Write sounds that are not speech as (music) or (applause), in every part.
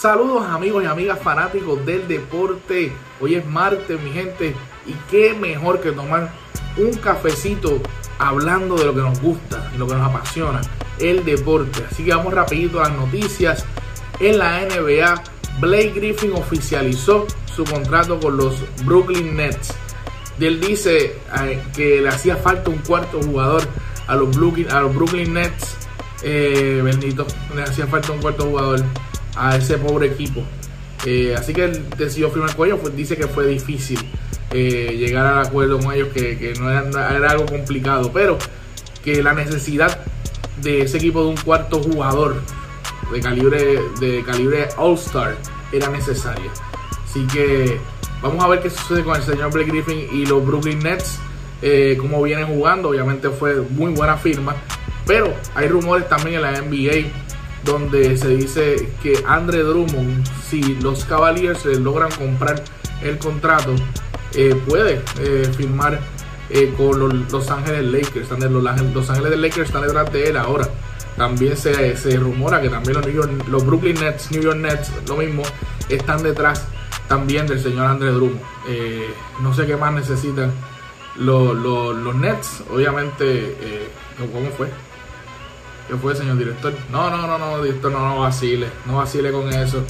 Saludos amigos y amigas fanáticos del deporte. Hoy es martes, mi gente, y qué mejor que tomar un cafecito hablando de lo que nos gusta, lo que nos apasiona, el deporte. Así que vamos rapidito a las noticias. En la NBA, Blake Griffin oficializó su contrato con los Brooklyn Nets. Y él dice eh, que le hacía falta un cuarto jugador a los Brooklyn, a los Brooklyn Nets. Eh, bendito, le hacía falta un cuarto jugador a ese pobre equipo. Eh, así que él decidió firmar con ellos, dice que fue difícil eh, llegar al acuerdo con ellos, que, no era, era, algo complicado, pero que la necesidad de ese equipo de un cuarto jugador de calibre, de calibre All-Star era necesaria. Así que vamos a ver qué sucede con el señor Blake Griffin y los Brooklyn Nets, eh, cómo vienen jugando. Obviamente fue muy buena firma, pero hay rumores también en la NBA donde se dice que Andre Drummond, si los Cavaliers logran comprar el contrato, eh, puede eh, firmar eh, con los, Ángeles Lakers. Los, los Ángeles Lakers están detrás de él ahora. También se, se rumora que también los, los Brooklyn Nets, New York Nets, lo mismo, están detrás también del señor Andre Drummond. no sé qué más necesitan los, los Nets. Obviamente, ¿cómo fue? ¿Qué fue, señor director? No, no, no, no, director, no, no vacile. No vacile con eso.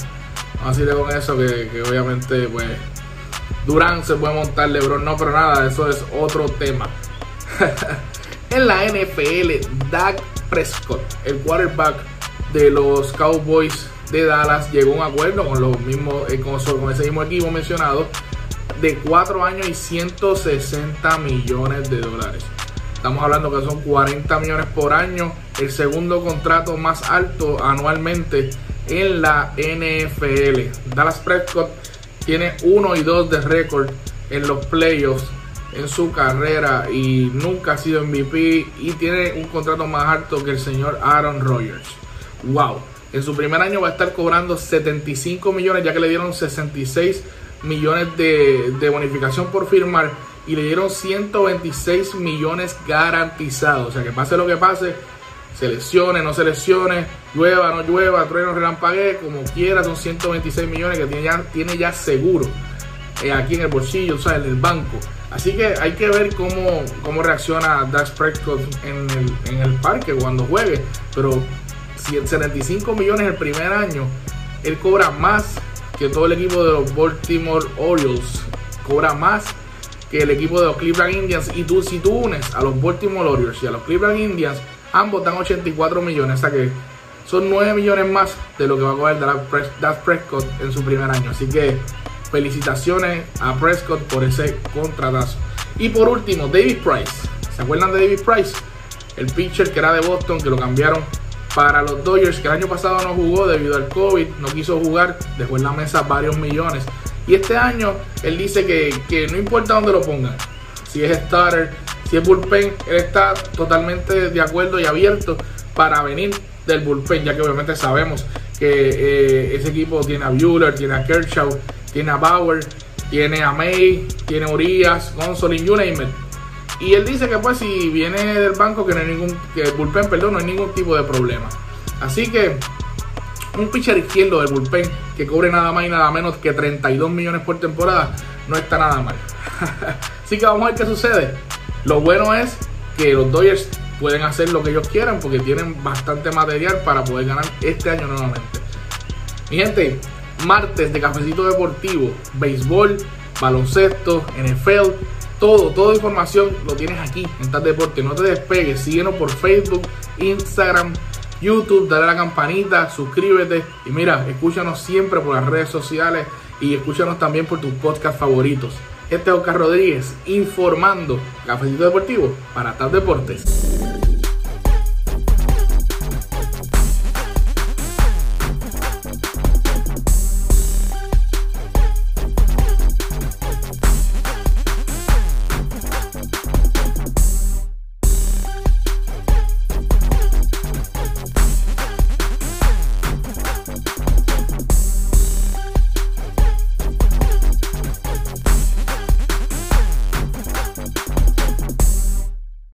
No vacile con eso, que, obviamente, pues. Durán se puede montar, LeBron no, pero nada, eso es otro tema. (laughs) en la NFL, Dak Prescott, el quarterback de los Cowboys de Dallas, llegó a un acuerdo con los mismos, eh, con, con ese mismo equipo mencionado de 4 años y 160 millones de dólares. Estamos hablando que son 40 millones por año, el segundo contrato más alto anualmente en la NFL. Dallas Prescott tiene 1 y 2 de récord en los playoffs en su carrera y nunca ha sido MVP y tiene un contrato más alto que el señor Aaron Rodgers. Wow. En su primer año va a estar cobrando 75 millones ya que le dieron 66 millones de, de bonificación por firmar y le dieron 126 millones garantizados. O sea, que pase lo que pase, seleccione, no seleccione, llueva, no llueva, trueno, relampague, como quiera, son 126 millones que tiene ya, tiene ya seguro eh, aquí en el bolsillo, o sea, en el banco. Así que hay que ver cómo, cómo reacciona Dax Prescott en el, en el parque cuando juegue. Pero si el 75 millones el primer año, él cobra más que todo el equipo de los Baltimore Orioles. Cobra más que el equipo de los Cleveland Indians. Y tú, si tú unes a los Baltimore Orioles y a los Cleveland Indians, ambos dan 84 millones. O sea que son 9 millones más de lo que va a cobrar Dak Prescott en su primer año. Así que felicitaciones a Prescott por ese contratazo. Y por último, David Price. ¿Se acuerdan de David Price? El pitcher que era de Boston, que lo cambiaron para los Dodgers, que el año pasado no jugó debido al COVID, no quiso jugar, dejó en la mesa varios millones. Y este año él dice que, no importa dónde lo pongan, si es starter, si es bullpen, él está totalmente de acuerdo y abierto para venir del bullpen, ya que obviamente sabemos que eh, ese equipo tiene a Bueller, tiene a Kershaw, tiene a Bauer, tiene a May, tiene a Urias, Gonzolin, you name Y él dice que pues si viene del banco que no hay ningún, que el bullpen, perdón, no hay ningún tipo de problema. Así que un pitcher izquierdo del bullpen que cobre nada más y nada menos que 32 millones por temporada no está nada mal. (laughs) Así que vamos a ver qué sucede. Lo bueno es que los Dodgers pueden hacer lo que ellos quieran porque tienen bastante material para poder ganar este año nuevamente. Mi gente, martes de cafecito deportivo, béisbol, baloncesto, NFL, todo, toda información lo tienes aquí en Tal Deporte. No te despegues, síguenos por Facebook, Instagram, YouTube, dale a la campanita, suscríbete y mira, escúchanos siempre por las redes sociales y escúchanos también por tus podcasts favoritos. Este es Oscar Rodríguez informando Cafecito Deportivo para TAP Deportes.